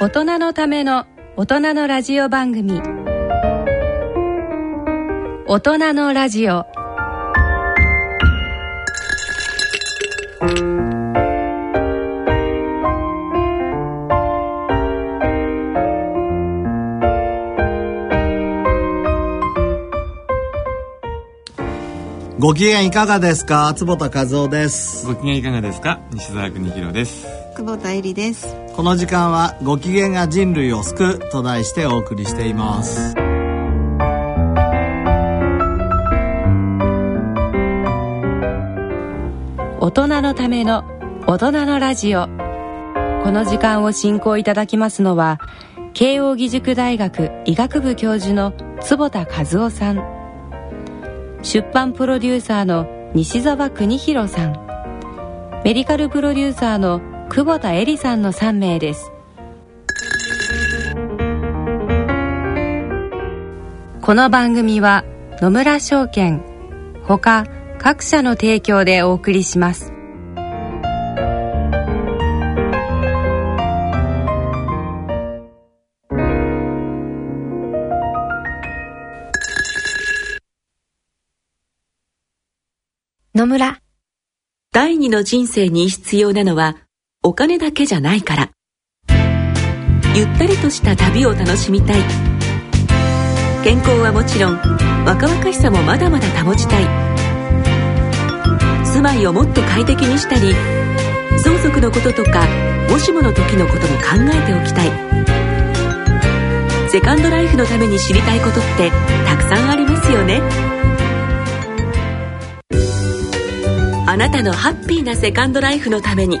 大人のための大人のラジオ番組。大人のラジオ。ご機嫌いかがですか？坪田和夫です。ご機嫌いかがですか？西澤邦弘です。久保田恵里ですこの時間はご機嫌が人類を救うと題してお送りしています。大人のための大人のラジオ。この時間を進行いただきますのは慶應義塾大学医学部教授の坪田和夫さん。出版プロデューサーの西澤邦弘さん。メディカルプロデューサーの久保田恵里さんの3名ですこの番組は野村証券ほか各社の提供でお送りします野村。第二の人生に必要なのはお金だけじゃないから。ゆったりとした旅を楽しみたい。健康はもちろん若々しさもまだまだ保ちたい。住まいをもっと快適にしたり、相続のこととかもしもの時のことも考えておきたい。セカンドライフのために知りたいことってたくさんありますよね。あなたのハッピーなセカンドライフのために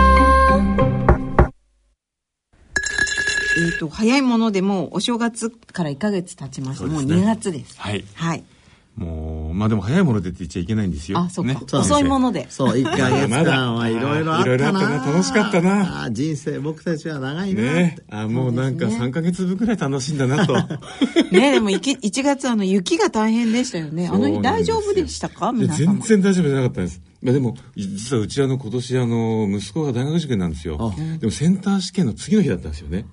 と、早いものでもお正月から1か月経ちました、ね、もう2月です。はい、はい、もうまあでも早いものでって言っちゃいけないんですよ。あそうか、ね、遅いもので。そう1か月間はいろいろあったな。いろいろあったな楽しかったな。あ人生僕たちは長いなね。あもうなんか3か月分ぐらい楽しんだなと。ねでも 1, 1月あの雪が大変でしたよね。あの日大丈夫でしたか？皆さん全然大丈夫じゃなかったです。まあ、でも実はうちあの今年あの息子が大学受験なんですよ。でもセンター試験の次の日だったんですよね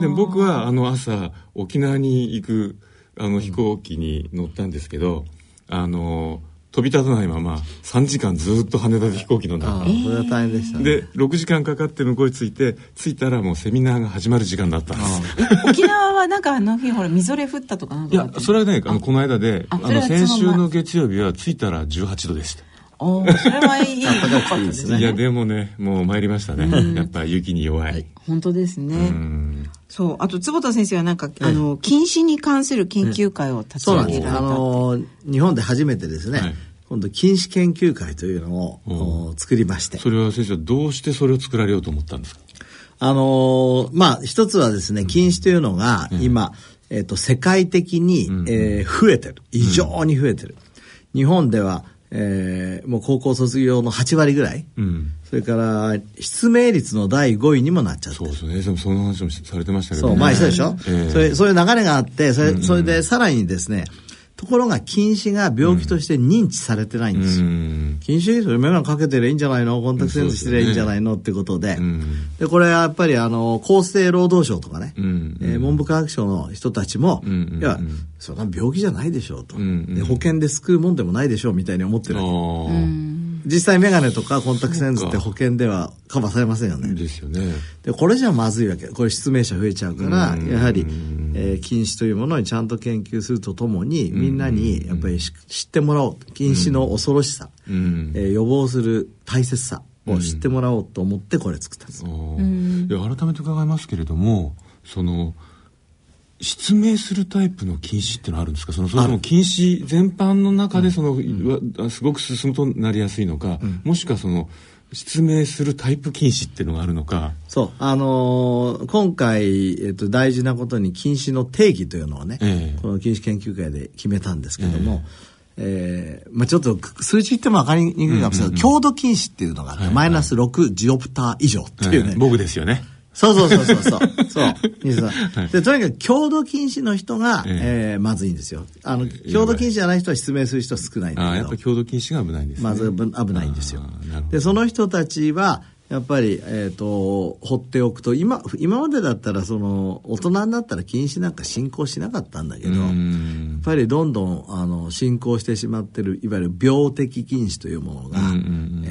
で僕はあの朝沖縄に行くあの飛行機に乗ったんですけど、あの飛び立たないまま3時間ずっと羽田で飛行機の。中それは大変でした、ね、で6時間かかって向こうに着いて着いたらもうセミナーが始まる時間だったんです。沖縄はなんかあの日ほらみぞれ降ったとかなんかいやそれはねあのこの間であの先週の月曜日は着いたら18度でしたおそれはい いいですね。いやでもねもう参りましたね、やっぱ雪に弱い。本当ですね。そう。あと坪田先生はなんか、あの禁止に関する研究会を立ち上げられた、あの日本で初めてですね、はい。今度禁止研究会というのを作りまして。それは先生どうしてそれを作られようと思ったんですか？あのまあ一つはですね禁止というのが今、うん、えっ、ー、と世界的に、うん、えー、増えてる。異常に増えてる、うん、日本ではえー、もう高校卒業の8割ぐらい、うん、それから失明率の第5位にもなっちゃってそうですね。その話もされてましたけど、ね、そう前そうでしょ、えー、それそういう流れがあってそれそれでさらにですねところが近視が病気として認知されてないんですよ。近視それ眼鏡かけてりゃいいんじゃないの？コンタクトレンズしてりゃいいんじゃないの？ってことで。で、これはやっぱりあの、厚生労働省とかね、え文部科学省の人たちも、いや、そんな病気じゃないでしょうと。で保険で救うもんでもないでしょうみたいに思ってるわけ。実際メガネとかコンタクトレンズって保険ではカバーされませんよね。ですよね。で、これじゃまずいわけ。これ失明者増えちゃうから、やはり、えー、禁止というものにちゃんと研究するとともに、みんなにやっぱり知ってもらおう。禁止の恐ろしさ、えー、予防する大切さを知ってもらおうと思ってこれ作ったんです。改めて伺いますけれども、その、失明するタイプの禁止ってのはあるんですか？そのそれとも禁止全般の中でその、うん、すごく進むとなりやすいのか、うん、もしくはその失明するタイプ近視っていうのがあるのか？そう。あのー、今回、えっと、大事なことに近視の定義というのをね、えー、この近視研究会で決めたんですけども、えー、えー、まあちょっと数字言っても分かりにくいかもしれないけど、強度近視っていうのがあって、マイナス6ジオプター以上っていうね。僕ですよね。そうそうそうそうそう。そう。西さん。で、とにかく強度禁止の人が、ええまずいんですよ。あの、強度禁止じゃない人は失明する人少ないんだけど。あやっぱ強度禁止が危ないんですね。まず危ないんですよ。で、その人たちは、やっぱり、えっ、ー、と、放っておくと、今、今までだったら、その、大人になったら禁止なんか進行しなかったんだけど、やっぱりどんどん、あの、進行してしまってる、いわゆる病的禁止というものが、えー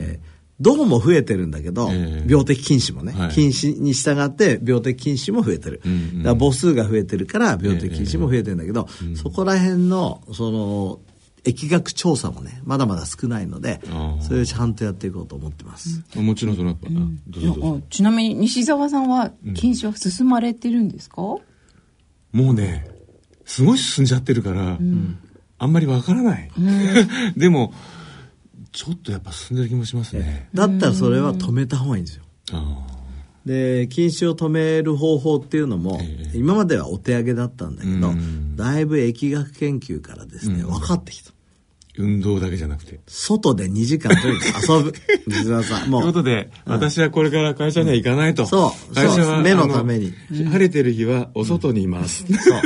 どうも増えてるんだけど、えー、病的禁止もね、はい、禁止に従って病的禁止も増えてる。うんうん、だ母数が増えてるから病的禁止も増えてるんだけど、えー、そこら辺の、その、疫学調査もね、まだまだ少ないので、それをちゃんとやっていこうと思ってます。うん、もちろんその、うん、どうぞどうぞ。ちなみに西澤さんは禁止は進まれてるんですか、もうね、すごい進んじゃってるから、あんまりわからない。でも、ちょっとやっぱ進んでる気もしますね。だったらそれは止めた方がいいんですよ。で禁止を止める方法っていうのも、えー、今まではお手上げだったんだけど、だいぶ疫学研究からですね、分かってきた。運動だけじゃなくて。外で2時間とにかく遊ぶ。実はさ、もう。ということで、うん、私はこれから会社には行かないと。そう。会社は。目のために。晴れてる日はお外にいます。うん、そう。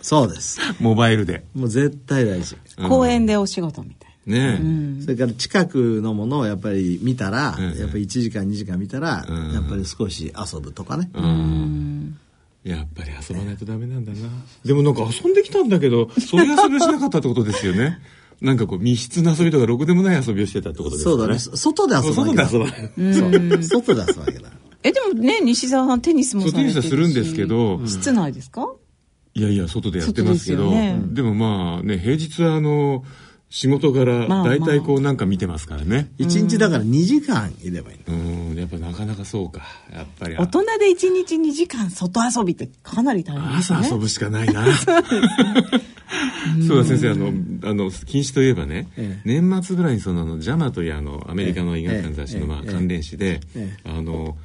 そうです。モバイルで。もう絶対大事。公園でお仕事みたいね、うん、それから近くのものをやっぱり見たら、うん、やっぱり1時間2時間見たら、うん、やっぱり少し遊ぶとかね、やっぱり遊ばないとダメなんだな。でもなんか遊んできたんだけどそういう遊びをしなかったってことですよね。なんかこう密室の遊びとかろくでもない遊びをしてたってことですかね。そうだね。外で遊ぶ外で遊ばない。外で遊ぶわけだ。えでもね西澤さんテニスもされてるし。テニスはするんですけど、室内ですか？いやいや外でやってますけど。で、ね,、もまあね平日はあの仕事柄、大体こうなんか見てますからね。一、日だから2時間いればいいうん、やっぱなかなかそうか。やっぱり。大人で1日2時間外遊びってかなり大変ですね。朝遊ぶしかないな。そうだ先生、あの、あの、禁止といえばね、ええ、年末ぐらいにその、ジャマというあの、アメリカの医学の雑誌のまあ関連誌で、あの、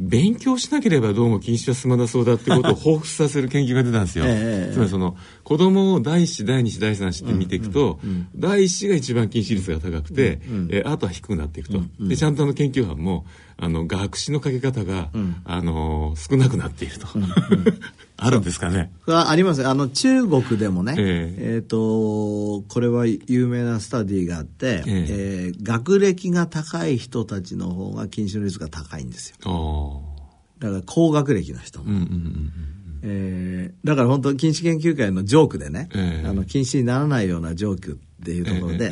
勉強しなければどうも禁止は進まなそうだってことを 彷彿させる研究が出たんですよ。えつまりその子供を第一子第二子第三子って見ていくと、うんうん、第一子が一番禁止率が高くて、うんうん、えあとは低くなっていくと、うんうん、でちゃんとあの研究班もあの学士のかけ方が、うん、あの少なくなっていると。うんうんあるんですかねあります。あの、中国でもね、えー、えー、と、これは有名なスタディがあって、えー、えー、学歴が高い人たちの方が近視の率が高いんですよ。だから高学歴の人も。うんうんうんえー、だから本当近視研究会のジョークでね、えー、あの近視にならないようなジョークっていうところで、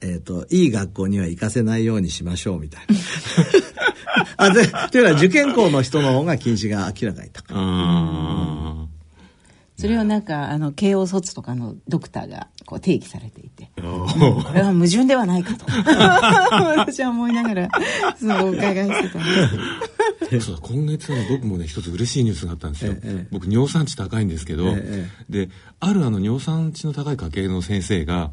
えー、えー、といい学校には行かせないようにしましょうみたいな。あでというのは受験校の人の方が近視が明らかに高い。それをなんかあの慶応卒とかのドクターがこう定義されていて、これは矛盾ではないかと。私は思いながらそのお伺いしてたんです。けどそう今月は僕もね一つ嬉しいニュースがあったんですよ、ええ、僕尿酸値高いんですけど、え、であるあの尿酸値の高い家系の先生が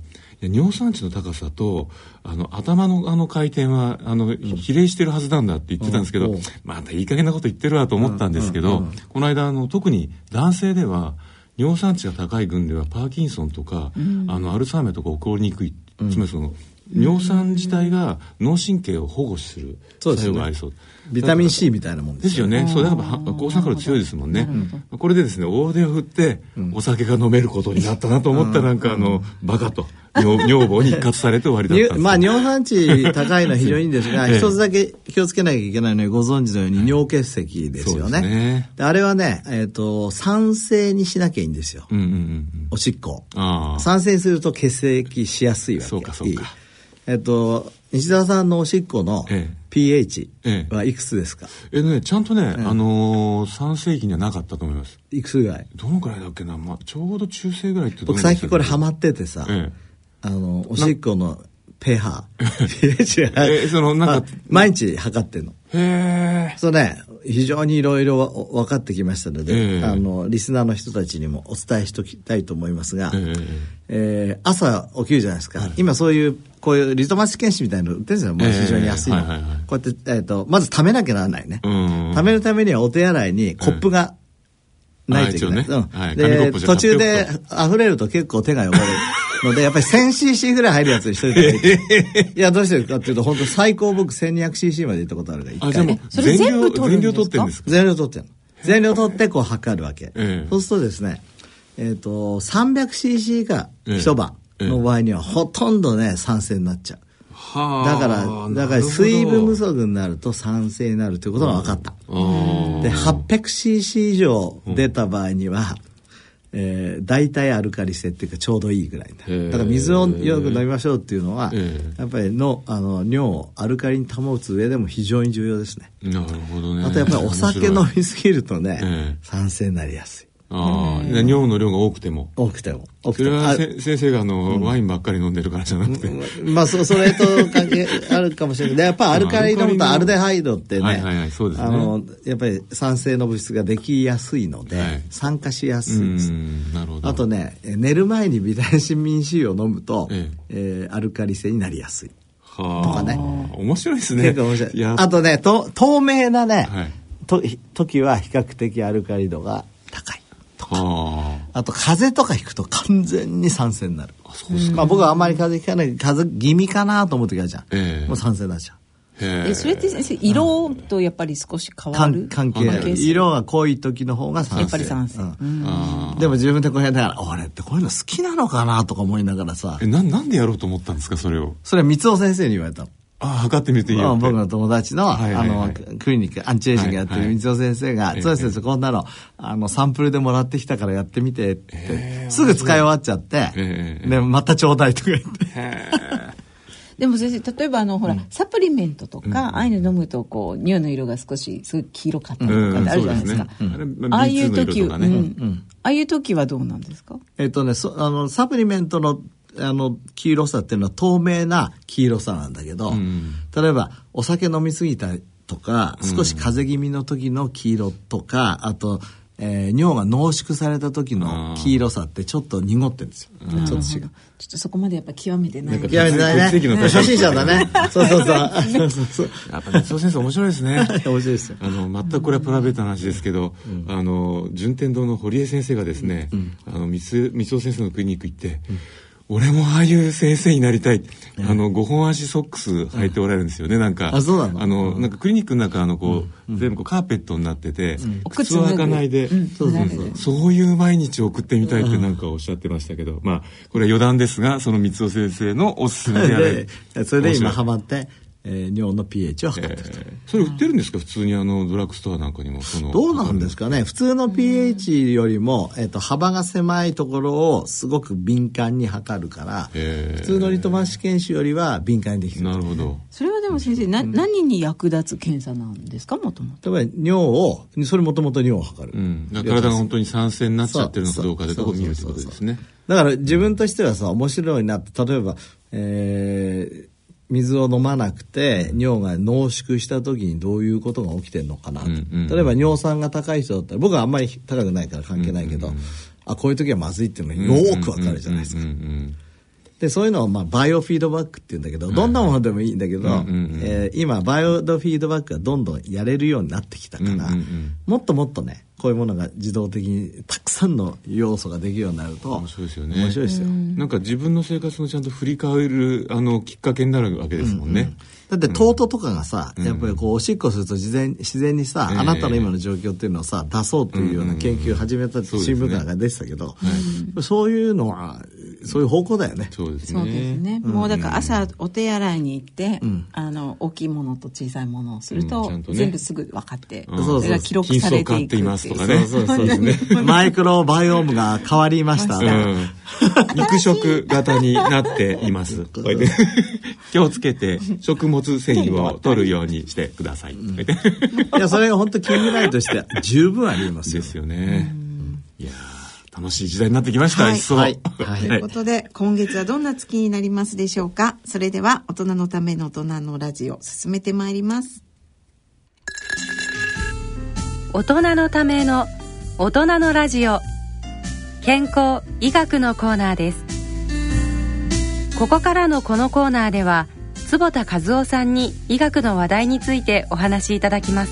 尿酸値の高さとあの頭のあの回転はあの比例してるはずなんだって言ってたんですけど、またいい加減なこと言ってるわと思ったんですけど、この間あの特に男性では尿酸値が高い群ではパーキンソンとか、あのアルツハイマーとか起こりにくい、つまりその尿酸自体が脳神経を保護する作用がありそう。ビタミン C みたいなもんですよね。そうだから抗酸化力強いですもんね。これでですね大手を振ってお酒が飲めることになったなと思ったらなんかあのバカと女房に一括されて終わりだった まあ尿酸値高いのは非常にいいんですが、一つだけ気をつけなきゃいけないのにご存知のように尿結石ですよね。ねあれはね、えっ、ー、と、酸性にしなきゃいいんですよ。うんうんうん、おしっこ。酸性にすると結石しやすいわけ。そうかそうか。えっ、ー、と、西澤さんのおしっこの pH はいくつですか、えええね、ちゃんとね、あのー、3世紀にはなかったと思います。いくつぐらい？どのくらいだっけな、まあ、ちょうど中世ぐらいって僕最近これハマっててさ、ええ。あの、おしっこのペーハー。え、その、なんか。毎日測ってんの。へえ。そうね、非常にいろいろ分かってきましたので、ええあの、リスナーの人たちにもお伝えしておきたいと思いますが、えええー朝起きるじゃないですか。今そういう、こういうリトマス検診みたいなの売ってるんですよ。もう非常に安いの。ええはいはいはいこうやって、えっ、と、まず貯めなきゃならないね。うん貯めるためにはお手洗いにコップがないといけない。ねうんはいで、途中で溢れると結構手が汚れるので、やっぱり 1000cc ぐらい入るやつにしといたいい。いや、どうしてるかっていうと、本当最高僕 1200cc まで行ったことあるから、一あ、じゃあもう、それ全部取るんですか？全量取ってるんですか？全量取ってるの。全量取ってこう測るわけ。ええそうするとですね、えっ、と、300cc 以下ええ一晩の場合にはほとんどね、酸性になっちゃう。はだから、だから水分不足になると酸性になるということが分かった。で、800cc 以上出た場合には、えー、大体アルカリ性っていうかちょうどいいぐらいになへーる。だから水をよく飲みましょうっていうのは、ええやっぱりの、あの、尿をアルカリに保つ上でも非常に重要ですね。なるほどね。あとやっぱりお酒飲みすぎるとね、ええ酸性になりやすい。ああ、尿の量が多くても。多くても。それはせ先生があの、ワインばっかり飲んでるからじゃなくて。まあ、そ、それと関係あるかもしれないやっぱアルカリ飲むとアルデハイドってね、はいはいはいそうですねあの、やっぱり酸性の物質ができやすいので、はい酸化しやうすいです。ん、なるほど。あとね、寝る前にビタミン C を飲むと、ええーアルカリ性になりやすい。はあ、とかね面白いですね。結構面白い。やあとね、と透明なね、はいと時は比較的アルカリ度が高い。はあと風邪とかひくと完全に酸性になる。あ。そうですか。まあ僕はあんまり風邪ひかない風邪気味かなと思う時あるじゃん。ええもう酸性になっちゃう。へえそれって先生色とやっぱり少し変わ関る関係色が濃い時の方が酸性。やっぱり酸性うんでも自分でこうやりながら、俺ってこういうの好きなのかなとか思いながらさー、え、な、なんでやろうと思ったんですか、それを？それは三尾先生に言われたの。ああ、測ってみるといいよ。僕の友達の、はいはいはい。あの、クリニック、アンチエイジングやってるはいはい三尾先生が、ええそうですこんなの、あの、サンプルでもらってきたからやってみてって、すぐ使い終わっちゃって、ええで、またちょうだいとか言って。でも先生例えばあのほら、サプリメントとか、ああいうの飲むとこう尿の色が少しすごい黄色かったりとかってあるじゃないですか、うんすね。うん。ああいう B2 の色時、ね。うん。ああいう時はどうなんですか？えっとね、そあの、サプリメントの、あの、黄色さっていうのは透明な黄色さなんだけど、ん例えば、お酒飲みすぎたとか、少し風邪気味の時の黄色とか、あと、えー尿が濃縮された時の黄色さってちょっと濁ってるんですよ。ちょっと違う。ちょっとそこまでやっぱ極めてないなんかいや、めてないね。初心者だね。そうそうそう。そうそうそう。やっぱね、そう先生面白いですね。面白いですよ。あの、全くこれはプライベートな話ですけど、あの、順天堂の堀江先生がですね、あの、三尾先生のクリニック行って、俺もああいう先生になりたい。あの、5本足ソックス履いておられるんですよね、なんか。あそうなの？あの、なんかクリニックの中、あの、こう、全部こうカーペットになってて、お靴は履かないで、うん。そうそうそう。そういう毎日を送ってみたいってなんかおっしゃってましたけど、まあ、これは余談ですが、その三尾先生のおすすめである で、。それで今ハまマって、えー尿の pH を測ってると。それ売ってるんですか？普通にあの、ドラッグストアなんかにも。そのどうなんですかね？普通の pH よりも、えっと、幅が狭いところをすごく敏感に測るから、へー普通のリトマス試験紙よりは敏感にできる。なるほど。それはでも先生な、何に役立つ検査なんですか？もともと例えば尿を、それもともと尿を測る。うん。だから体が本当に酸性になっちゃってるのかどうかでそうどこ見るってことですね。だから自分としてはさ、面白いなって、例えば、えー水を飲まなくて尿が濃縮した時にどういうことが起きてるのかなと、うんうん例えば尿酸が高い人だったら僕はあんまり高くないから関係ないけど、あこういう時はまずいっていうのがよーくわかるじゃないですか、うんうんでそういうのをまあバイオフィードバックっていうんだけど、どんなものでもいいんだけど、うんうんうんえー今バイオフィードバックがどんどんやれるようになってきたから、うんうんうん。もっともっとねこういうものが自動的にたくさんの要素ができるようになると面白いですよね。面白いですよ、なんか自分の生活のちゃんと振り返る、あの、きっかけになるわけですもんね。だって、トートとかがさ、やっぱりこう、おしっこすると自然自然にさ、ええ。あなたの今の状況っていうのをさ、出そうというような研究を始めたって新聞からが出てたけど、そういうのは、そういう方向だよね。そうですね。そうですね、もうだから朝お手洗いに行って、あの大きいものと小さいものをすると,、うんちゃんとね。全部すぐ分かって、うん。それが記録されていくっていますとかねそう。そうそうですね。マイクロバイオームが変わりました。うん。肉食型になっています。気をつけて食物繊維を取るようにしてください。こうやっていや、それが本当近未来として十分ありえますよ。ですよね。いやー楽しい時代になってきました。はいはいということで、今月はどんな月になりますでしょうか？それでは、大人のための大人のラジオ、進めてまいります。大人のための大人のラジオ健康医学のコーナーですここからのこのコーナーでは坪田和夫さんに医学の話題についてお話しいただきます。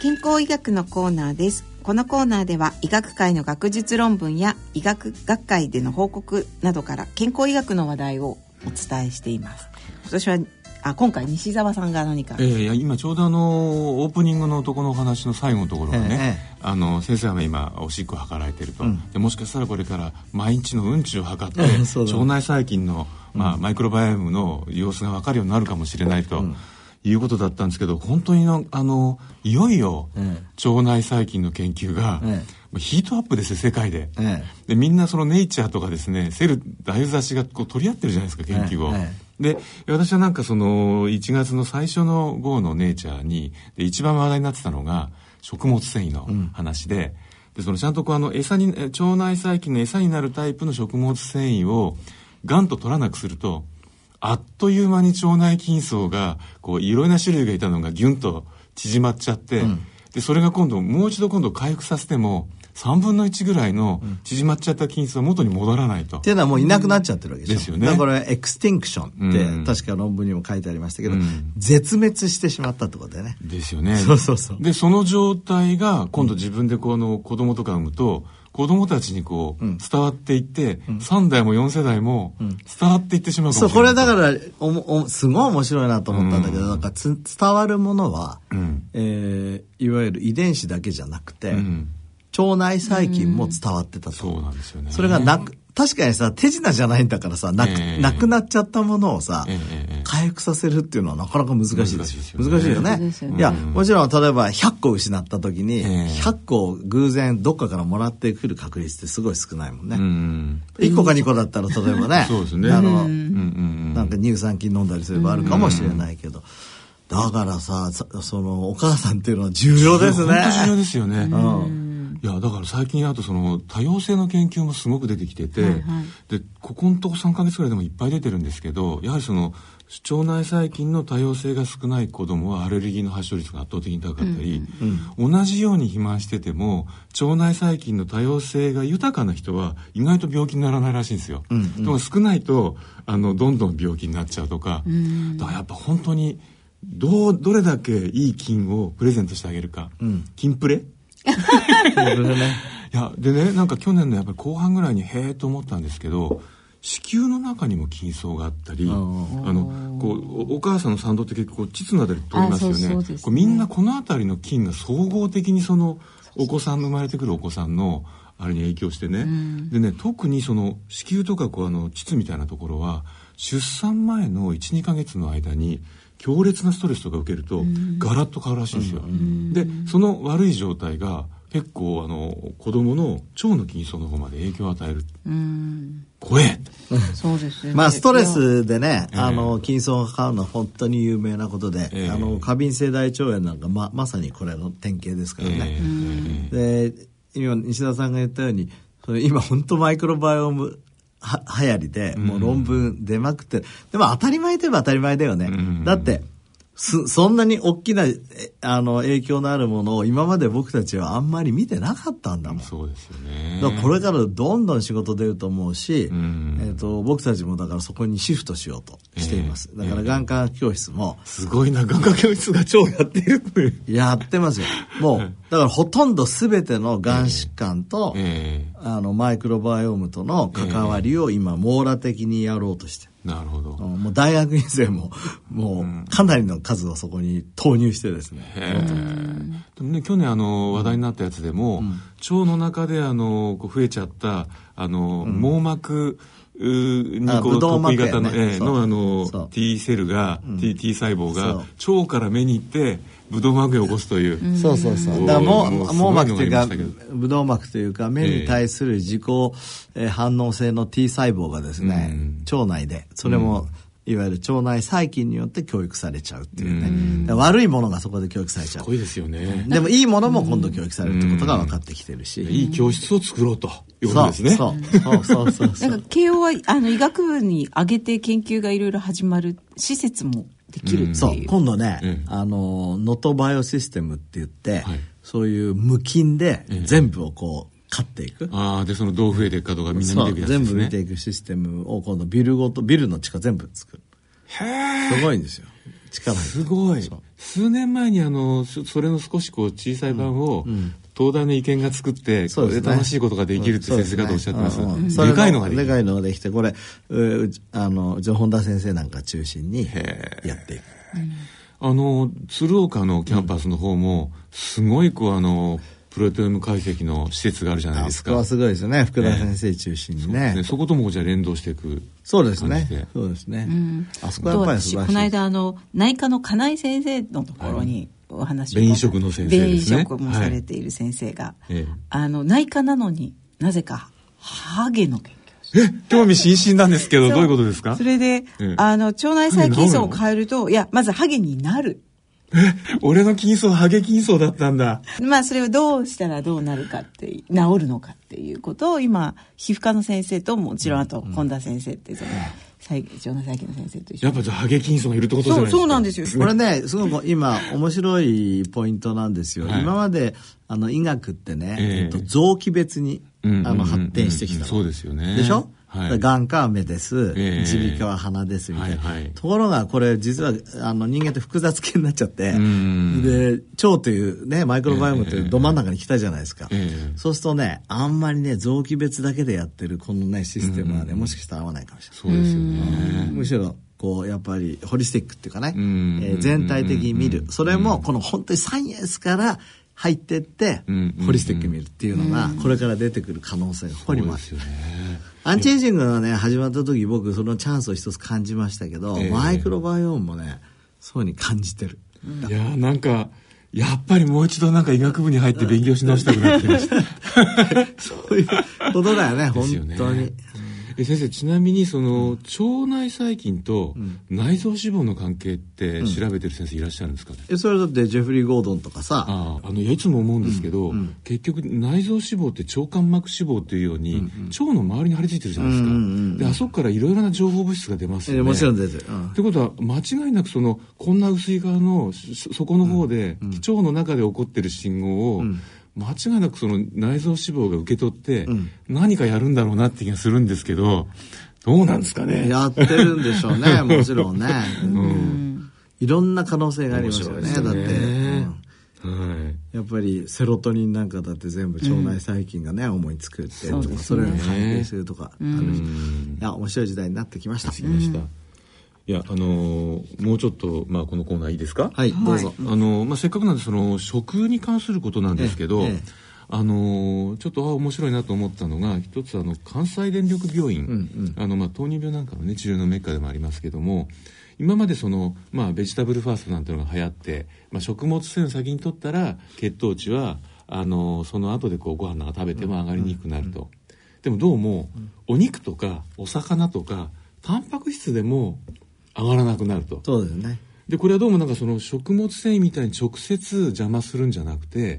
健康医学のコーナーです。このコーナーでは医学界の学術論文や医学学会での報告などから健康医学の話題をお伝えしています。今年はあ今回西澤さんが何か、えー、いや今ちょうどあのオープニングのとこのお話の最後のところがね、えー、あの先生は今おしっこを測られてると、うん、でもしかしたらこれから毎日のうんちを測って、腸内細菌の、まあ、マイクロバイオームの様子が分かるようになるかもしれないと。うん。いうことだったんですけど本当にあのいよいよ腸内細菌の研究が、ヒートアップですよ世界で,、でみんなそのネイチャーとかですねセル大雑誌がこう取り合ってるじゃないですか研究を。で私はなんかその1月の最初の号のネイチャーにで一番話題になってたのが食物繊維の話でうん、でそのちゃんとこうあの餌に腸内細菌の餌になるタイプの食物繊維をがんと取らなくするとあっという間に腸内菌叢がこういろいろな種類がいたのがギュンと縮まっちゃって、うん、でそれが今度もう一度今度回復させても3分の1ぐらいの縮まっちゃった菌数は元に戻らないと。っていうのはもういなくなっちゃってるわけですよね。だから extinction って、確か論文にも書いてありましたけど、うん、絶滅してしまったってことだよね。ですよね。そうそうそう。で、その状態が今度自分でこの子供とか産むと、子供たちにこう、伝わっていって、うん、3代も4世代も伝わっていってしまうかもしれない。そう、これだからおお、すごい面白いなと思ったんだけど、うん、なんかつ伝わるものは、うん、えー、いわゆる遺伝子だけじゃなくて、うん腸内細菌も伝わってたと。そうなんですよね。それがなく、確かにさ、手品じゃないんだからさ、なく、えー、なくなっちゃったものをさ、えー、回復させるっていうのはなかなか難しいです。難しいよね。よね。いや、もちろん例えば100個失った時に、えー、100個偶然どっかからもらってくる確率ってすごい少ないもんね。うん、1個か2個だったら例えばね、そうですね。あの、なんか乳酸菌飲んだりすればあるかもしれないけど。だからさ、その、お母さんっていうのは重要ですね。重要ですよね。うんいやだから最近あとその多様性の研究もすごく出てきてて、はいはい、でここのとこ3か月ぐらいでもいっぱい出てるんですけどやはりその腸内細菌の多様性が少ない子どもはアレルギーの発症率が圧倒的に高かったり、うんうん、同じように肥満してても腸内細菌の多様性が豊かな人は意外と病気にならないらしいんですよ。うんうん、でも少ないとあのどんどん病気になっちゃうとか、うん、だからやっぱ本当にどうどれだけいい菌をプレゼントしてあげるか、うん、菌プレ？いやでねなんか去年のやっぱり後半ぐらいにへえと思ったんですけど子宮の中にも筋層があったりあのこうお母さんの産道って結構膣のあたり通りますよね、みんなこの辺りの菌が総合的にそのお子さん生まれてくるお子さんのあれに影響してね、うん、でね特にその子宮とかこうあの膣みたいなところは出産前の12か月の間に強烈なストレスとか受けるとガラッと変わるらしいんですよ。でその悪い状態が結構あの子供の腸の筋層の方まで影響を与える。怖え。そうですまあストレスでね、あの筋層が変わるのは本当に有名なことで、えー、あの過敏性大腸炎なんかままさにこれの典型ですからね。えー、で今西田さんが言ったように今本当マイクロバイオームは流行りで、もう論文出まくって、でも当たり前といえば当たり前だよね。だって、そそんなに大きなあの影響のあるものを今まで僕たちはあんまり見てなかったんだもん。そうですよね。だからこれからどんどん仕事出ると思うし、うん、えーと、僕たちもだからそこにシフトしようとしています。えー、だから眼科教室も、えー、すごいな、眼科教室が超やってるやってますよ。もう、だからほとんど全てのがん疾患と、えー、あのマイクロバイオームとの関わりを今網羅的にやろうとして。なるほど。もう大学院生も、もうかなりの数をそこに投入してですね。でもね、去年あの話題になったやつでも、うん、腸の中であの、こう増えちゃった、あの、うん、網膜、にこう得意型の,、ね、のあの T セルが、うん、T, T 細胞が腸から目に行ってブドウ膜を起こすという。そうそうそう。だからも網膜というか、ブドウ膜というか、目に対する自己、えー、反応性の T 細胞がですね、腸内で、それも、いわゆる腸内細菌によって教育されちゃうっていうね。う悪いものがそこで教育されちゃう。すごいですよね。でもいいものも今度教育されるってことが分かってきてるし。いい教室を作ろうということですね。そう。そうそうそうそう。慶応はあの医学部に上げて研究がいろいろ始まる施設もできるっていう。そう、今度ね、うんあの、ノトバイオシステムって言って、はいそういう無菌で全部をこう、飼っていく。ああ、で、そのどう増えていくかとかみんな見ていくやつですね。そう全部見ていくシステムを今度ビルごと、ビルの地下全部作る。へすごいんですよ。力すごいそう。数年前にあの、そそれの少しこう小さい版を、東大の意見が作って、これで楽しいことができるって先生方おっしゃってます。そうですねうんうんでかいのができる。でかいのができて、これ、あの、うちの本田先生なんか中心にやっていく。あの、鶴岡のキャンパスの方も、すごいこうあの、プロテオーム解析の施設があるじゃないですか。あそこはすごいですよね。福田先生中心にね。ねそこともじゃあ連動していく。そうですね。そうですね。あそこはやっぱり素晴らしい。私この間あの内科の金井先生のところにお話を。便移植の先生ですね。便移植もされている先生が、ええ。あの内科なのになぜかハゲの研究え、興味津々なんですけど、どういうことですか？それで、ええ。あの腸内細菌層を変えるといやまずハゲになる。俺の筋層、ハゲ筋層だったんだ。まあそれをどうしたらどうなるかって治るのかっていうことを今皮膚科の先生ともちろんあと本田先生ってその細腸内細菌の先生と一緒にやっぱじゃあハゲ筋層がいるってことじゃないですか。そうそうなんですよこれね、すごく今、面白いポイントなんですよ。はい今まで、あの、医学ってね、えええっと、臓器別に、うんあの、発展してきたの。そうですよね。でしょ？はい。眼科は目です。ええ耳鼻科は鼻です、みたいな。はいはいところが、これ、実は、あの、人間って複雑系になっちゃって、んで、腸というね、マイクロバイオームというど真ん中に来たじゃないですか。ええそうするとね、あんまりね、臓器別だけでやってる、このね、システムはね、もしかしたら合わないかもしれない。そうですよね。むしろこうやっぱりホリスティックっていうかね、んえー全体的に見るそれもこの本当にサイエンスから入ってってスティックに見るっていうのがこれから出てくる可能性がここにもあるね。アンチエイジングがね始まった時僕そのチャンスを一つ感じましたけど、ええ。マイクロバイオームもねそうに感じてる、いやーなんか、やっぱりもう一度なんか医学部に入って勉強し直したくなってきました。そういうことだよね。本当にえ先生、ちなみにその、腸内細菌と内臓脂肪の関係って調べてる先生いらっしゃるんですかね、えそれだってジェフリー・ゴードンとかさ。あああのいやいつも思うんですけど、結局内臓脂肪って腸間膜脂肪っていうように、腸の周りに張り付いてるじゃないですか、であそこからいろいろな情報物質が出ますよね。えもちろん出てってことは間違いなくそのこんな薄い側のそ底の方で、腸の中で起こってる信号を、間違いなくその内臓脂肪が受け取って、何かやるんだろうなって気がするんですけどどうなんですかね？やってるんでしょうね、もちろんね。いろんな可能性がありますよね。面白いだって、はい。やっぱりセロトニンなんかだって全部腸内細菌がね、主に作ってるとか、そね。それに関係するとかあるし、いや、面白い時代になってきました。いやあのーもうちょっと、まあ、このコーナーいいですか？はい、どうぞ。あのまあ、せっかくなんでその食に関することなんですけど、ええええ。あのちょっとあ面白いなと思ったのが一つあの関西電力病院、あのまあ、糖尿病なんかの、ね、治療のメッカでもありますけども今までその、まあ、ベジタブルファーストなんていうのが流行って、まあ、食物繊維を先に取ったら血糖値はあのその後でこうご飯なんか食べても上がりにくくなると、でもどうもお肉とかお魚とかタンパク質でも上がらなくなると。そうですね。でこれはどうもなんかその食物繊維みたいに直接邪魔するんじゃなくて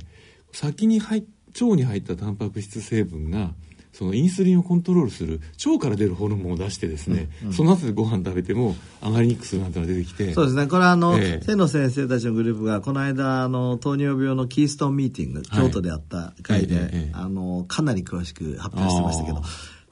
先に入っ腸に入ったタンパク質成分がそのインスリンをコントロールする腸から出るホルモンを出してですね、その後でご飯食べても上がりにくくするなんてのが出てきてそうですね。これはあの、ええ瀬野先生たちのグループが、この間、あの、糖尿病のキーストンミーティング、京都であった会で、ええええあの、かなり詳しく発表してましたけどあ、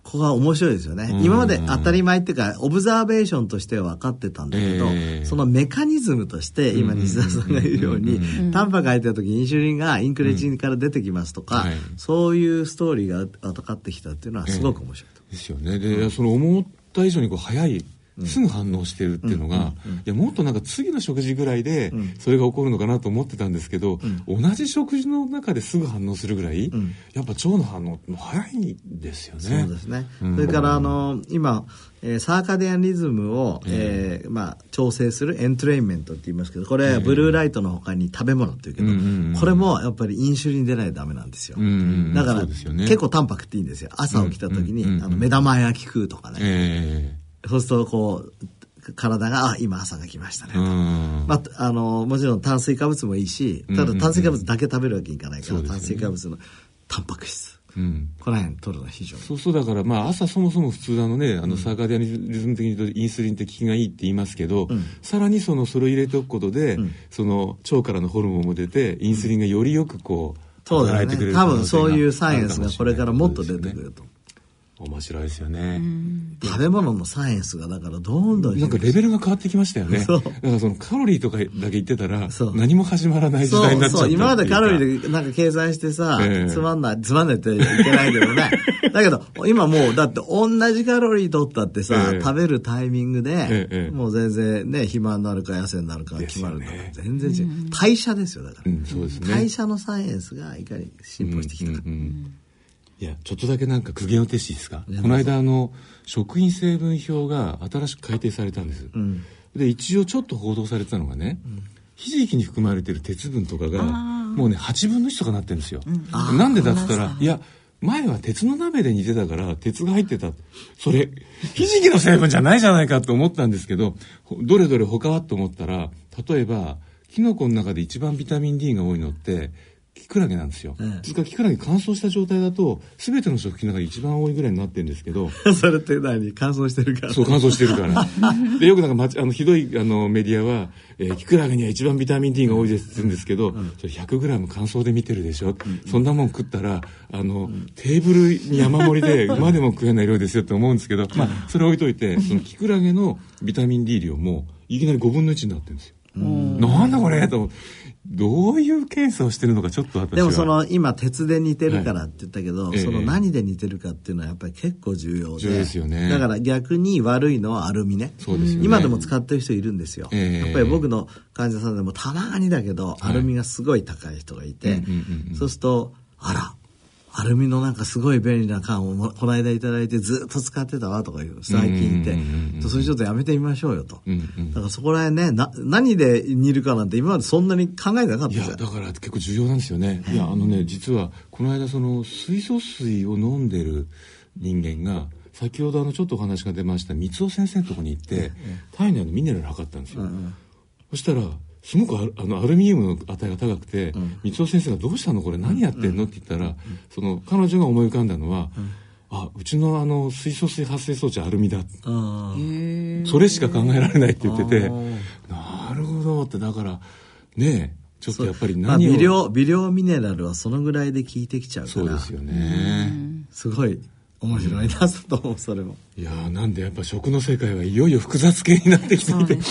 ここが面白いですよね。今まで当たり前っていうか、オブザーベーションとしては分かってたんだけど、ええ。そのメカニズムとして、今西田さんが言うように、タンパク入ってた時にインシュリンがインクレチンから出てきますとか、はい。そういうストーリーが分かってきたっていうのはすごく面白いと。ですよね。で、その思った以上にこう早いすぐ反応してるっていうのが、いやもっとなんか次の食事ぐらいでそれが起こるのかなと思ってたんですけど、同じ食事の中ですぐ反応するぐらい、やっぱ腸の反応って早いんですよね。そうですね。それから、あの、今、えーサーカディアンリズムを、えーまあ、調整するエントレインメントって言いますけど、これ、ブルーライトの他に食べ物っていうけど、うんうんうんこれもやっぱりインシュリン出ないとダメなんですよ。うんうんうん。だから、ね。結構タンパクっていいんですよ。朝起きた時に、うんうんうんあの目玉焼き食うとかね。えそうすると、こう、体が、あ、今朝が来ましたねえ。うん。まあ、あの、もちろん炭水化物もいいし、ただ炭水化物だけ食べるわけにいかないから、炭水化物のタンパク質。うん、この辺取るのは非常に。そうそうだからまあ朝そもそも普通あのねあのサーカディアニズム的に言うとインスリンって効きがいいって言いますけど、うん、さらにそのそれを入れておくことで、うん、その腸からのホルモンも出てインスリンがよりよくこう働いてくれる多分そういうサイエンスがこれからもっと出てくると面白いですよね。食べ物のサイエンスがだからどんどんなんかレベルが変わってきましたよね。だからそのカロリーとかだけ言ってたら何も始まらない時代になっちゃった今までカロリーでなんか計算してさ、えー、つまんない、つまんないって言ってないけどね。だけど今もうだって同じカロリー取ったってさ、えー、食べるタイミングで、えー、もう全然ね、肥満になるか痩せになるか決まるか、ね、全然違う。代謝ですよだから、うんそうですね。代謝のサイエンスがいかに進歩してきたか。うんうんうんいや、ちょっとだけなんか苦言を呈していいですか？この間、あの、食品成分表が新しく改定されたんです。うん、で、一応ちょっと報道されてたのがね、うん、ひじきに含まれてる鉄分とかが、もうね、8分の1とかなってるんですよ。うん、なんでだっつったら、いや、前は鉄の鍋で煮てたから鉄が入ってた。それ、ひじきの成分じゃないじゃないかと思ったんですけど、どれどれ他はと思ったら、例えば、キノコの中で一番ビタミン D が多いのって、キクラゲなんですよ。実はキクラゲ乾燥した状態だと、すべての食品の中で一番多いぐらいになってるんですけど。それって何乾燥してるから。そう、乾燥してるから。で、よくなんか、あの、ひどい、あの、メディアは、えー、キクラゲには一番ビタミン D が多いですって言うんですけど、うん、それ 100g 乾燥で見てるでしょ、うん、そんなもん食ったら、あの、うん、テーブルに山盛りで馬でも食えない量ですよって思うんですけど、まあ、それ置いといて、そのキクラゲのビタミン D 量も、いきなり5分の1になってるんですよ。なんだこれと思って。どういうケースをしてるのかちょっと私でもその今鉄で似てるからって言ったけど、はい、その何で似てるかっていうのはやっぱり結構重要で。重要ですよね。だから逆に悪いのはアルミね。そうですよね。今でも使ってる人いるんですよ。えー、やっぱり僕の患者さんでもたまにだけど、アルミがすごい高い人がいて、そうすると、あら、アルミのなんかすごい便利な缶をこの間いただいてずっと使ってたわとかいう最近って、それちょっとやめてみましょうよと。だからそこら辺ね、な、何で煮るかなんて今までそんなに考えてなかったいや、だから結構重要なんですよね。い。や、あのね、実はこの間その水素水を飲んでる人間が、先ほどあのちょっとお話が出ました三尾先生のところに行って、体内のミネラル測ったんですよ。そしたら、すごくあのアルミニウムの値が高くて、うん、三尾先生が「どうしたのこれ？何やってんの?」って言ったら、うん、その彼女が思い浮かんだのは「うん、あうちのあの水素水発生装置アルミだ」それしか考えられないって言っててなるほどって。だからねちょっとやっぱり何を、まあ、微量微量ミネラルはそのぐらいで効いてきちゃうから。そうですよね。すごい面白いなと思うそれも。いやなんでやっぱ食の世界はいよいよ複雑系になってきていて、ね、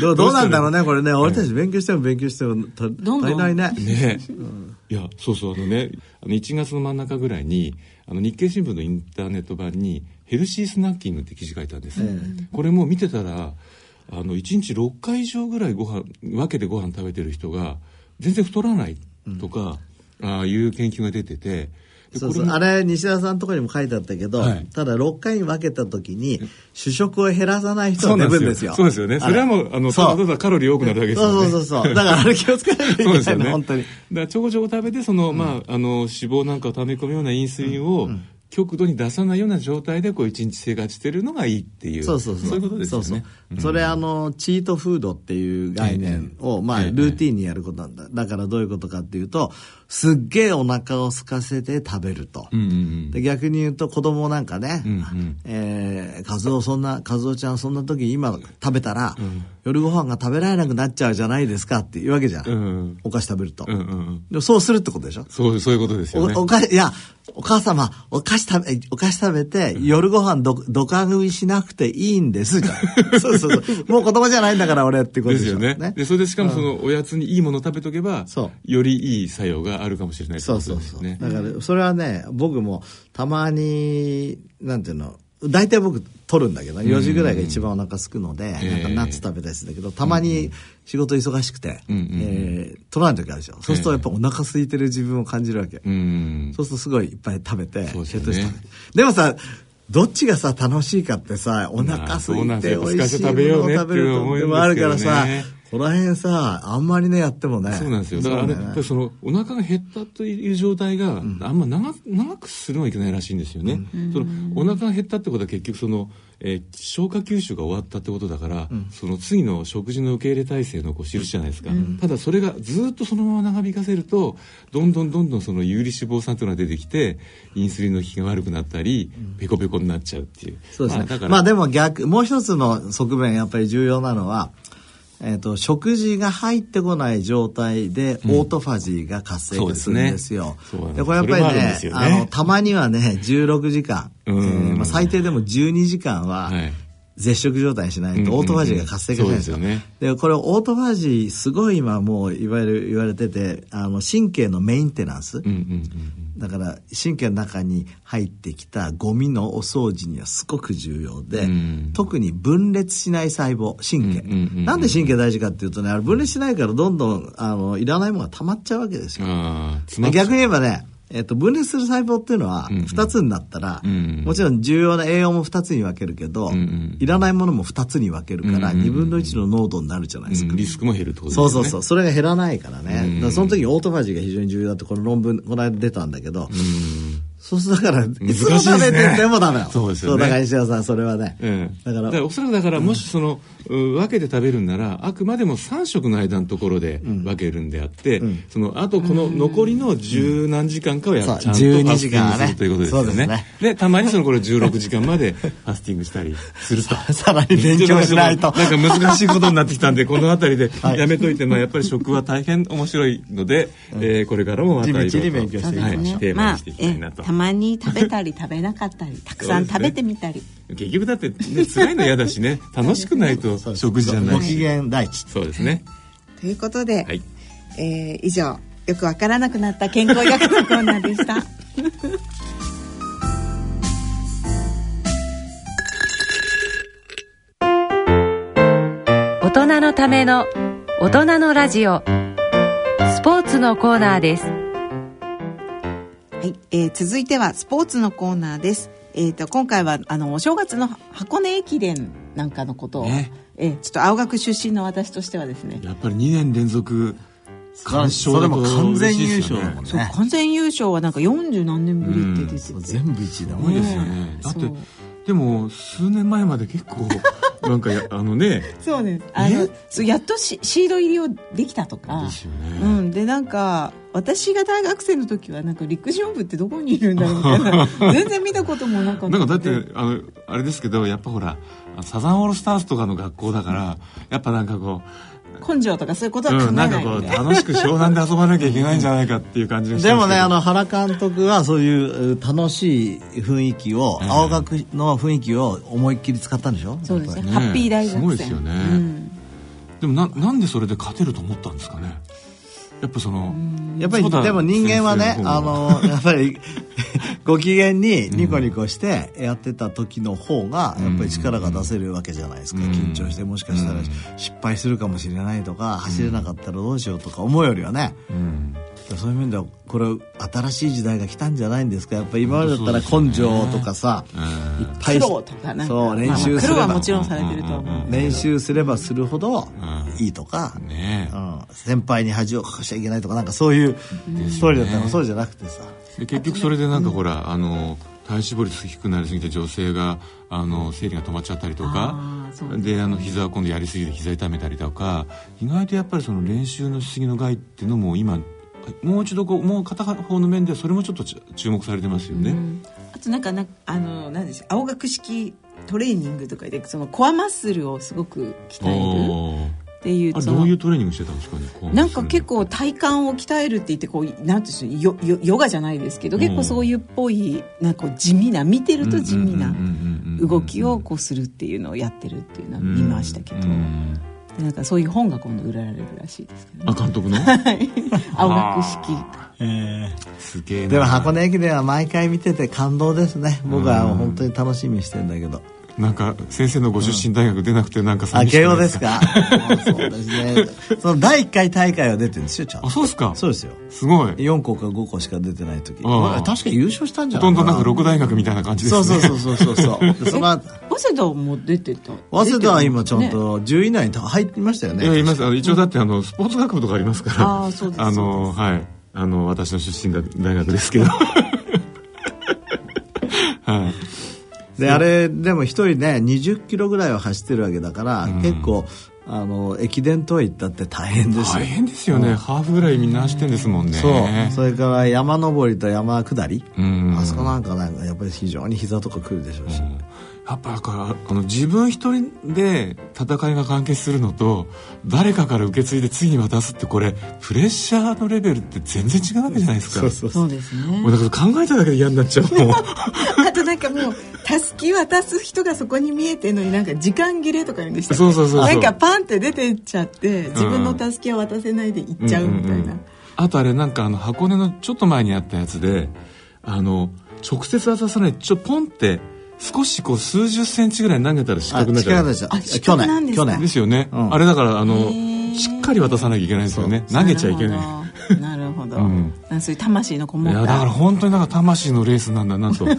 どうどうなんだろうねこれね。俺たち勉強しても勉強しても足りないねね、うん、いやそうそうあのねあの1月の真ん中ぐらいにあの日経新聞のインターネット版にヘルシースナッキングって記事書いたんです、えー、これも見てたらあの1日6回以上ぐらいご飯分けてご飯食べてる人が全然太らないとか、うん、ああいう研究が出ててそうそう。あれ西田さんとこにも書いてあったけど、はい、ただ6回に分けた時に主食を減らさない人は出るんですよ。そうですよね。それはもうあのただただカロリー多くなるだけですよね。そうそうそうだからあれ気をつけなきゃいけないの、ね、本当に。だからちょこちょこ食べてその、うん、まああの脂肪なんかを溜め込むようなインスリンを、うん。極度に出さないような状態でこう一日生活してるのがいいっていう。そうそうそう。そういうことですよね。そうそう、それあのチートフードっていう概念を、まあ、ルーティンにやることなんだ、だからどういうことかっていうとすっげえお腹を空かせて食べると、うんうんうん、で逆に言うと子供なんかね、うんうん、えー、和夫そんな和夫ちゃんそんな時今食べたら、うん、夜ご飯が食べられなくなっちゃうじゃないですかっていうわけじゃん、うんうん、お菓子食べると、うんうん、でもそうするってことでしょ？そうそういうことですよね。おおかいやお母様、お菓子食べ、お菓子食べて、夜ご飯ど、どか食いしなくていいんですじゃん。そうそうそう。もう子供じゃないんだから俺ってことですよね。ね。で、それでしかもそのおやつにいいものを食べとけば、そう。よりいい作用があるかもしれないそうそうそう。だから、それはね、僕もたまに、なんていうの、大体僕取るんだけど4時ぐらいが一番お腹すくので、なんかナッツ食べたりするんだけどたまに仕事忙しくて、え取らない時あるでしょ。そうするとやっぱお腹空いてる自分を感じるわけ、そうするとすごいいっぱい食べてそうです、ね、でもさどっちがさ楽しいかってさお腹空いて美味しいものを食べるとでもあるからさこの辺さ、あんまりね、やってもね。そうなんですよ。だからあれ、ね、その、お腹が減ったという状態が、あんま長長くするのはいけないらしいんですよね。うん、その、お腹が減ったってことは結局その、えー、消化吸収が終わったってことだから、うん、その次の食事の受け入れ体制のこう印じゃないですか、うん、ただそれがずっとそのまま長引かせるとどんどんどんどんその有利脂肪酸というのが出てきてインスリンの効きが悪くなったり、ペコペコになっちゃうっていう。そうですね、まあ、まあでも逆もう一つの側面やっぱり重要なのはえーと、食事が入ってこない状態でオートファジーが活性化するんですよ。うん、で、ね、これやっぱりね、ね、あのたまにはね16時間、えーまあ、最低でも12時間は、はい。絶食状態にしないとオートファジーが活性化しないんですよ。で、これオートファジーすごい今もういわゆる言われてて、あの神経のメンテナンス、うんうんうんだから神経の中に入ってきたゴミのお掃除にはすごく重要で、うん、特に分裂しない細胞神経、うんうんうん、なんで神経大事かっていうとね分裂しないからどんどんあのいらないものが溜まっちゃうわけですよ。逆に言えばねえっと、分裂する細胞っていうのは2つになったら、もちろん重要な栄養も2つに分けるけど、いらないものも2つに分けるから、2分の1の濃度になるじゃないですか。うん、リスクも減るってことですね。そうそうそう。それが減らないからね。うんうん、その時にオートファジーが非常に重要だって、この論文、この間出たんだけど、うんそうするだから、いつも食べててもダメよ。そうですよね。だから石田さん、それはね。うん。だから、おそらくだから、もしその、分けて食べるんなら、あくまでも3食の間のところで分けるんであって、その、あとこの残りの十何時間かはや、ちゃんとファスティングするということですよね。で、たまにそのこれ16時間までファスティングしたりすると。さらに勉強しないと。なんか難しいことになってきたんで、この辺りでやめといて、まあやっぱり食は大変面白いので、えこれからもまたいろいろと、勉強していきましょう。テーマにしていきたいなと。たまに食べたり食べなかったりたくさん食べてみたり、ね、結局だってね辛いの嫌だしね。楽しくないと食事じゃないご機嫌第一。そうですね。ということで、はい、えー、以上よくわからなくなった健康医学のコーナーでした。大人のための大人のラジオ。スポーツのコーナーです。はい、えー、続いてはスポーツのコーナーです。えっ、ー、と今回はあのお正月の箱根駅伝なんかのことを、ね、えー、ちょっと青学出身の私としてはですね。やっぱり2年連続完勝だと完全優勝だもんね。完全優勝はなんか40何年ぶりって出てて、うん、全部1位だもんね。ですよね。だってでも数年前まで結構 なんかあのね。そうねあのそうやっとシード入りをできたとか。ですよね、うん、でなんか私が大学生の時はなんか陸上部ってどこにいるんだろうみたいな。全然見たこともなかったなんかだってあのあれですけどやっぱほらサザンオールスターズとかの学校だからやっぱなんかこう根性とかそういうことは考えない、うん、なんかこう楽しく湘南で遊ばなきゃいけないんじゃないかっていう感じがでもねあの原監督はそういう楽しい雰囲気を、うん、青学の雰囲気を思いっきり使ったんでしょ？そうですね。ハッピー大学生すごいですよね、うん、でもななんでそれで勝てると思ったんですかね？やっぱそのやっぱりでも人間はねあのやっぱり ご機嫌にニコニコしてやってた時の方がやっぱり力が出せるわけじゃないですか、緊張してもしかしたら失敗するかもしれないとか、走れなかったらどうしようとか思うよりはね、そういう面ではこれ新しい時代が来たんじゃないんですか？やっぱ今までだったら根性とかさ、いっぱいそう練習すれば、もちろんされてると思う。練習すればするほどいいとか、ねうん、先輩に恥をかかしちゃいけないとかなんかそういうストーリーだったのそうじゃなくてさ。で結局それでなんかほら、あの体脂肪率低くなりすぎて女性があの生理が止まっちゃったりとか。であの膝を今度やりすぎて膝痛めたりとか。意外とやっぱりその練習のしすぎの害っていうのも今もう一度こうもう片方の面でそれもちょっと注目されてますよね。うん、あとなんかなあの何です青学式トレーニングとかでそのコアマッスルをすごく鍛えるっていうどういうトレーニングしてたんですかねなんか結構体幹を鍛えるって言ってこうなんていうんヨヨヨガじゃないですけど結構そういうっぽいなんか地味な見てると地味な動きをこうするっていうのをやってるっていうのは見ましたけど。なんかそういう本が今度売られるらしいですけど、ね、あ監督の？青学式。えー、すげえでも箱根駅伝は毎回見てて感動ですね。僕は本当に楽しみにしてるんだけどなんか先生のご出身大学出なくてなんか寂しいですか？そうですね。その第1回大会は出てるんですよちゃんと。あそうですか。そうですよ。すごい。4校か5校しか出てない時。確か優勝したんじゃない？ほとんどなんか6大学みたいな感じですね。そうそうそうそうそうその 早稲田も出てた早稲田は今ちゃんと10位以内に入ってましたよね。いやいます。一応だってあのスポーツ学部とかありますからあそうです。あのはい。あの私の出身が大学ですけど。はいであれでも一人ね20キロぐらいは走ってるわけだから、うん、結構あの駅伝とは言ったって大変ですよ。大変ですよね、うん、ハーフぐらいみんな走ってんですもんね。そう。それから山登りと山下り、うん、あそこなんかなんかやっぱり非常に膝とかくるでしょうし、うんやっぱだからあの自分一人で戦いが完結するのと誰かから受け継いで次に渡すってこれプレッシャーのレベルって全然違うわけじゃないですか。そうですね。もうだから考えただけで嫌になっちゃうあとなんかもうたすき渡す人がそこに見えてるのになんか時間切れとか言うんでした、ね、そうそうそうなんかパンって出てっちゃって自分のたすきを渡せないで行っちゃうみたいな、うんうんうん、あとあれなんかあの箱根のちょっと前にあったやつであの直接渡さないちょポンって少しこう数十センチぐらい投げたら失格になっちゃう。去年。去年。ですよね。うん、あれだからあのしっかり渡さなきゃいけないんですよね。投げちゃいけない。なるほど、うん、そういう魂のこもった。いやだから本当になんか魂のレースなんだなと。いや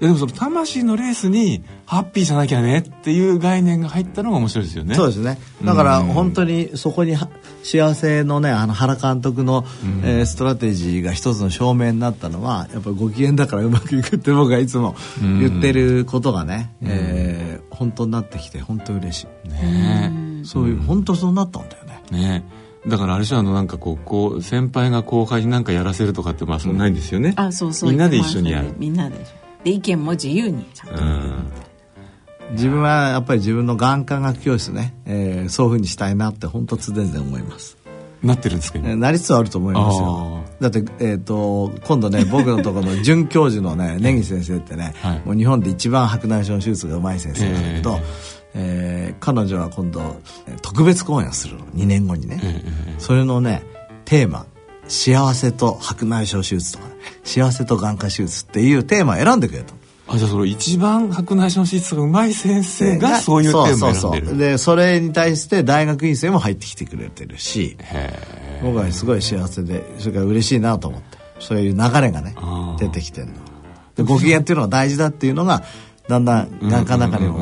でもその魂のレースにハッピーじゃなきゃねっていう概念が入ったのが面白いですよね。そうですね。だから本当にそこに幸せのねあの原監督の、うん、えー、ストラテジーが一つの証明になったのはやっぱりご機嫌だからうまくいくって僕がいつも言ってることがね、うん、えー、本当になってきて本当嬉しい。ね。そういう本当そうなったんだよね。ねだからあれじゃあのなんかこうこう先輩が後輩に何かやらせるとかってまあそんないんですよね、あそうそう。みんなで一緒にやる。みんなでで意見も自由にちゃんと、自分はやっぱり自分の眼科学教室ね、えー、そういうふうにしたいなって本当常々思います。なってるんですか、なりつつあると思いますよ。だって、えーと、今度ね僕のところの准教授のね 根岸先生ってね、はい、もう日本で一番白内障手術がうまい先生なんだけど、えーえー、彼女は今度特別公演をするの。2年後にね、それのねテーマ「幸せと白内障手術」とか、ね「幸せと眼科手術」っていうテーマを選んでくれと。あじゃあその一番白内障手術がうまい先生がそういうテーマを選んでる。そうそうでそれに対して大学院生も入ってきてくれてるし僕はすごい幸せでそれから嬉しいなと思って。そういう流れがね出てきてるの。でご機嫌っていうのが大事だっていうのがだんだん眼科の中にも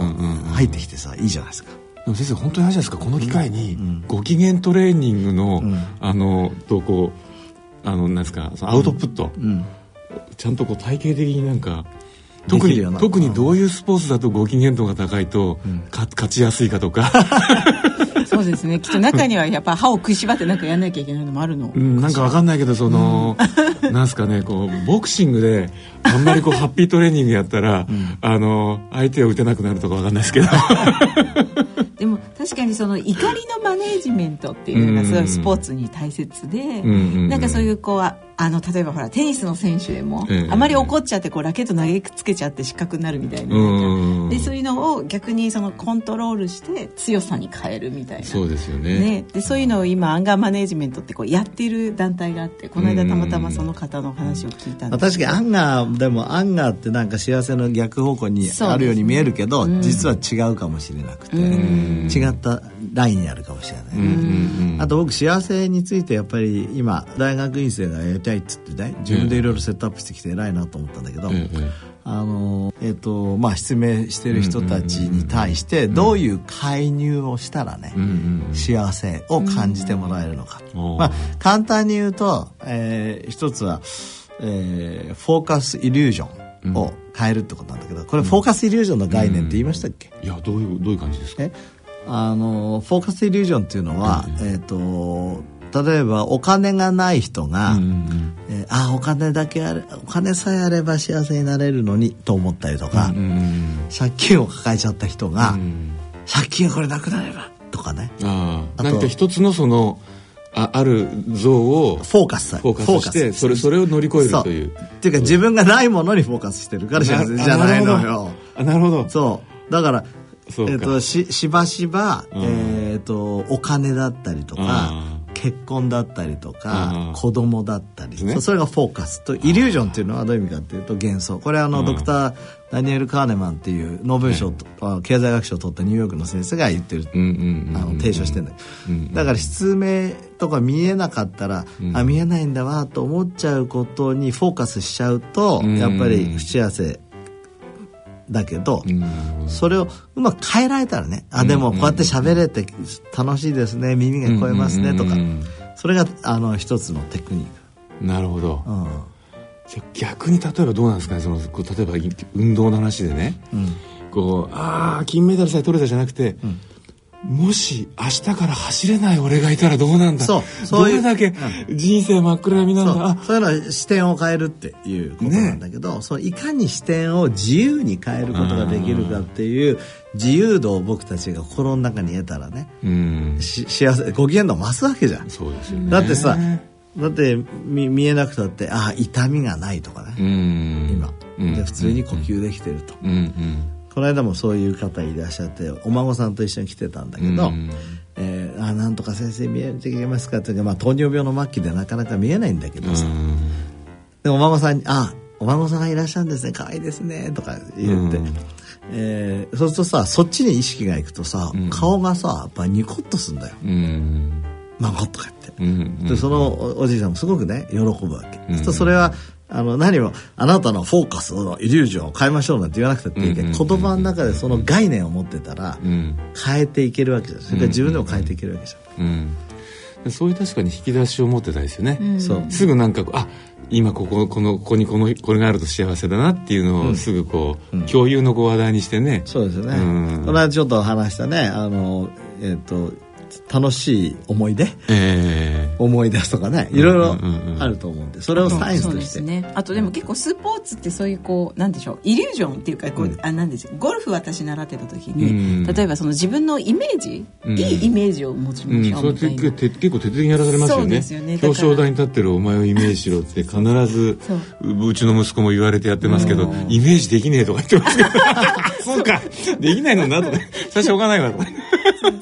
入ってきてさいいじゃないですか。でも先生本当にあれじゃないですかこの機会にご機嫌トレーニングの、うん、あのとこうあのなんですかアウトプット、うん、ちゃんとこう体系的になんか特に特にどういうスポーツだとご機嫌度が高いと、うん、勝ちやすいかとかそうですね。きっと中にはやっぱ歯を食いしばってなんかやんなきゃいけないのもあるの、うん、なんかわかんないけどその、うん、なんすかねこうボクシングであんまりこう ハッピートレーニングやったら、うん、あの相手を打てなくなるとかわかんないですけど。でも確かにその怒りのマネージメントっていうのがすごいスポーツに大切で、うんうん、なんかそういうこうあの例えばほらテニスの選手でも、えあまり怒っちゃってこうラケット投げつけちゃって失格になるみたいなでそういうのを逆にそのコントロールして強さに変えるみたいな。そうですよね。ね。でそういうのを今アンガーマネージメントってこうやっている団体があってこの間たまたまその方の話を聞いたんです確かに anger でも anger ってなんか幸せの逆方向にあるように見えるけど、ね、実は違うかもしれなくて違ったラインにあるかもしれない。あと僕幸せについてやっぱり今大学院生がたいっつってね自分でいろいろセットアップしてきて偉いなと思ったんだけど、あのえっ、ー、とまあ失明してる人たちに対してどういう介入をしたらね、幸せを感じてもらえるのか、まあ簡単に言うと、えー、一つは、えー、フォーカスイリュージョンを変えるってことなんだけどこれフォーカスイリュージョンの概念って言いましたっけ、いやどういうどういう感じですか？あのフォーカスイリュージョンっていうのは、えっ、ー、と例えばお金がない人が、うんうん、えー、あお金だけあれお金さえあれば幸せになれるのにと思ったりとか、うんうん、借金を抱えちゃった人が、うん、借金がこれなくなればとかね。ああ。何か一つのそのあある像をフォーカスフォーカスしてそれそれを乗り越えるという。っていうか自分がないものにフォーカスしてるから幸せじゃないのよ。あなるほど。そう。だからえーと、ししばしば、うん、えーとお金だったりとか結婚だったりとか、子供だったり、ね、それがフォーカスとイリュージョンっていうのはどういう意味かっていうと幻想これはあの、ドクターダニエル・カーネマンっていうノーベル賞、はい、経済学賞を取ったニューヨークの先生が言ってる、あの提唱してるんだけど、だから失明とか見えなかったら、うん、あ見えないんだわと思っちゃうことにフォーカスしちゃうと、やっぱり不幸せだけど、それをうまく変えられたらねあでもこうやって喋れて楽しいですね耳が聞こえますねとか、それがあの一つのテクニック。なるほど、じゃ逆に例えばどうなんですかねそのこう例えば運動の話でね、うん、こうああ金メダルさえ取れたじゃなくて、うんもし明日から走れない俺がいたらどうなんだ？そうそうどれだけ人生真っ暗闇なんだ、そういうのは視点を変えるっていうことなんだけど、ね、そのいかに視点を自由に変えることができるかっていう自由度を僕たちが心の中に得たらね、うん、幸せご機嫌度増すわけじゃん。そうですよね。だってさだって見見えなくたってあ痛みがないとかね。今。で普通に呼吸できてると、うんうんこの間もそういう方いらっしゃってお孫さんと一緒に来てたんだけど、うん、えー、あなんとか先生見えてきますかってまあ、糖尿病の末期でなかなか見えないんだけどさ、うん、でお孫さんに「あお孫さんがいらっしゃるんですね可愛いですね」とか言って、うん、えー、そうするとさそっちに意識がいくとさ、うん、顔がさやっぱニコッとすんだよ。うん。孫とか言って、うん。うん、でそのおじいさんもすごくね喜ぶわけ、うん、それはあの何もあなたのフォーカスのイリュージョンを変えましょうなんて言わなくていいけど、言葉の中でその概念を持ってたら、変えていけるわけじゃんそれから自分でも変えていけるわけじゃん、うん、そういう確かに引き出しを持ってたですよね、そう。すぐなんかあ今こここのここにこのこれがあると幸せだなっていうのをすぐこう、うん、共有のご話題にしてね。そうですね、うん、この間ちょっと話したねあのえっ、ー、と楽しい思い出、えー、思い出すとかねいろいろあると思うんでそれをサインスとして、ね、あとでも結構スポーツってそういうこうなんでしょうイリュージョンっていうかこう、うん、あなんでしょうゴルフ私習ってた時に、例えばその自分のイメージ、いいイメージを持ちましょうみたいな、うん、結構徹底にやらされますよね。よね。表彰台に立ってるお前をイメージしろって必ずう。ちの息子も言われてやってますけどイメージできねえとか言ってますけど。そうか。できないのなと。かそれしょうがないわとか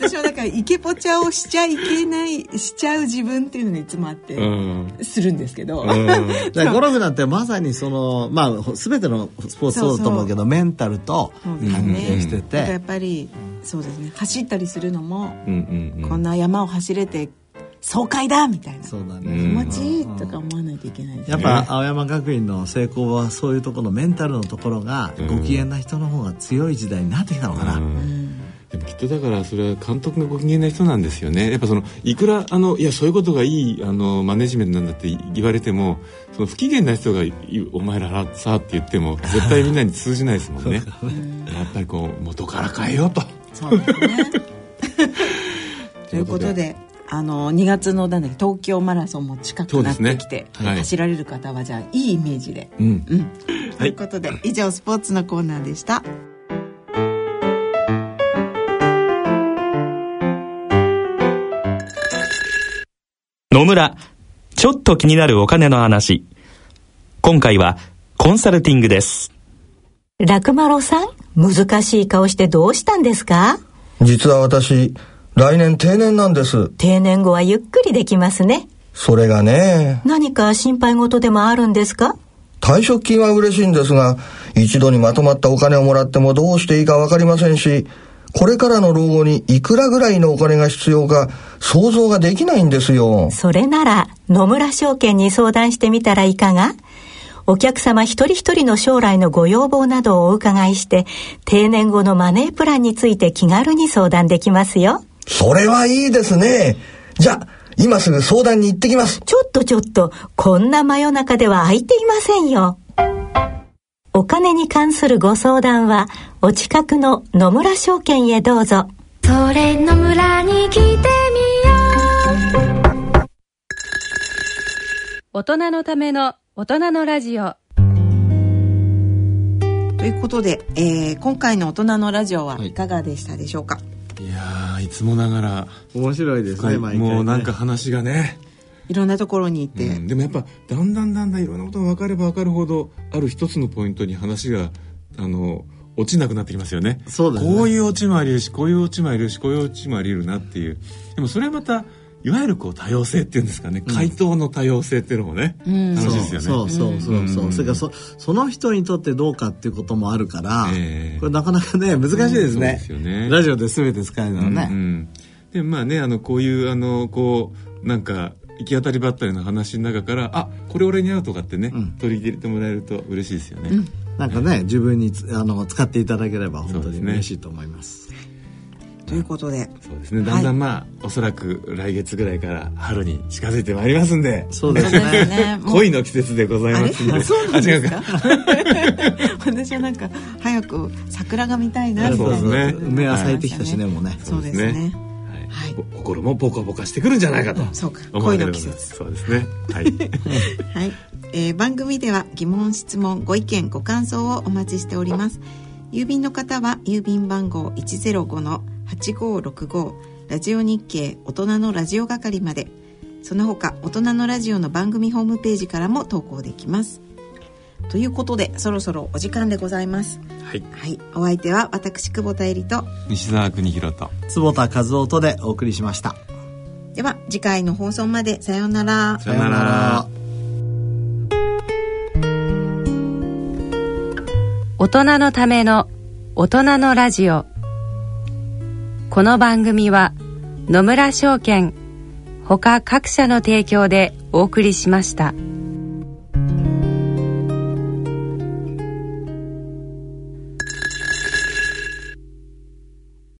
私はだからイケポチャをしちゃいけないしちゃう自分っていうのがいつもあって、するんですけど、うん、ゴルフなんてまさにそのまあ全てのスポーツそうだと思うけどメンタルと関係してて、ね、やっぱりそうですね。走ったりするのも、うんうんうん、こんな山を走れて爽快だみたいな。そうだ、ね、気持ちいいとか思わないといけない、ね、やっぱ青山学院の成功はそういうところのメンタルのところがご機嫌な人の方が強い時代になってきたのかな、うんでもきっとだからそれは監督がご機嫌な人なんですよね。やっぱそのいくらあのいやそういうことがいいあのマネジメントなんだって言われてもその不機嫌な人が「お前らさ」って言っても絶対みんなに通じないですもんね。やっぱりこう元から変えようと。そうですね。ということであの2月のなんだ東京マラソンも近くなってきて、ね。はい、走られる方はじゃあいいイメージで、うん、うん、ということで、以上スポーツのコーナーでした。野村、ちょっと気になるお金の話。今回はコンサルティングです。楽丸さん、難しい顔してどうしたんですか？実は私、来年定年なんです。定年後はゆっくりできますね。それがね。何か心配事でもあるんですか？退職金は嬉しいんですが、一度にまとまったお金をもらってもどうしていいかわかりませんし、これからの老後にいくらぐらいのお金が必要か想像ができないんですよ。それなら野村証券に相談してみたらいかが？お客様一人一人の将来のご要望などをお伺いして、定年後のマネープランについて気軽に相談できますよ。それはいいですね。じゃあ、今すぐ相談に行ってきます。ちょっとちょっと、こんな真夜中では空いていませんよ。お金に関するご相談は、お近くの野村証券へどうぞ。それ野村に来てみよう。大人のための大人のラジオ。ということで、えー、今回の大人のラジオはいかがでしたでしょうか、はい、いやいつもながら面白いですね、ね、もうなんか話がねいろんなところに行って、うん、でもやっぱだんだんだんだんいろんなことが分かれば分かるほどある一つのポイントに話があの落ちなくなってきますよね。そうです、ね、こういう落ちもありるしこういう落ちもありるしこういう落ちもありるなっていう。でもそれはまたいわゆるこう多様性っていうんですかね、回答の多様性っていうのもね、うん、楽しいですよね。そうそうそうそう。うん、それからそその人にとってどうかっていうこともあるから、えー、これなかなかね難しいですね。うん、すね。ラジオで全て使えるのね。うんうん、でまあねあのこういうあのこうなんか行き当たりばったりの話の中からあこれ俺に合うとかってね、うん、取り入れてもらえると嬉しいですよね、うん、なんかね自分にあの使っていただければ本当に嬉しいと思います、ね、ということで。そうですね。だんだんまあ、はい、おそらく来月ぐらいから春に近づいてまいりますんで。そうですね。恋の季節でございますんで。そうなんですか？私はなんか早く桜が見たいなそうですね。梅は咲いてきたしねもうね。そうですねはい、心もポカポカしてくるんじゃないかとそうか。恋の季節。そうですね。はい、はい。えー、番組では疑問質問ご意見ご感想をお待ちしております。郵便の方は郵便番号105-8565ラジオ日経大人のラジオ係まで。その他大人のラジオの番組ホームページからも投稿できますということでそろそろお時間でございます。はい、はい、お相手は私久保田恵里と。西澤邦弘と。坪田和夫とでお送りしました。では次回の放送まで。さようなら。さようなら。大人のための大人のラジオ。この番組は野村証券ほか各社の提供でお送りしました。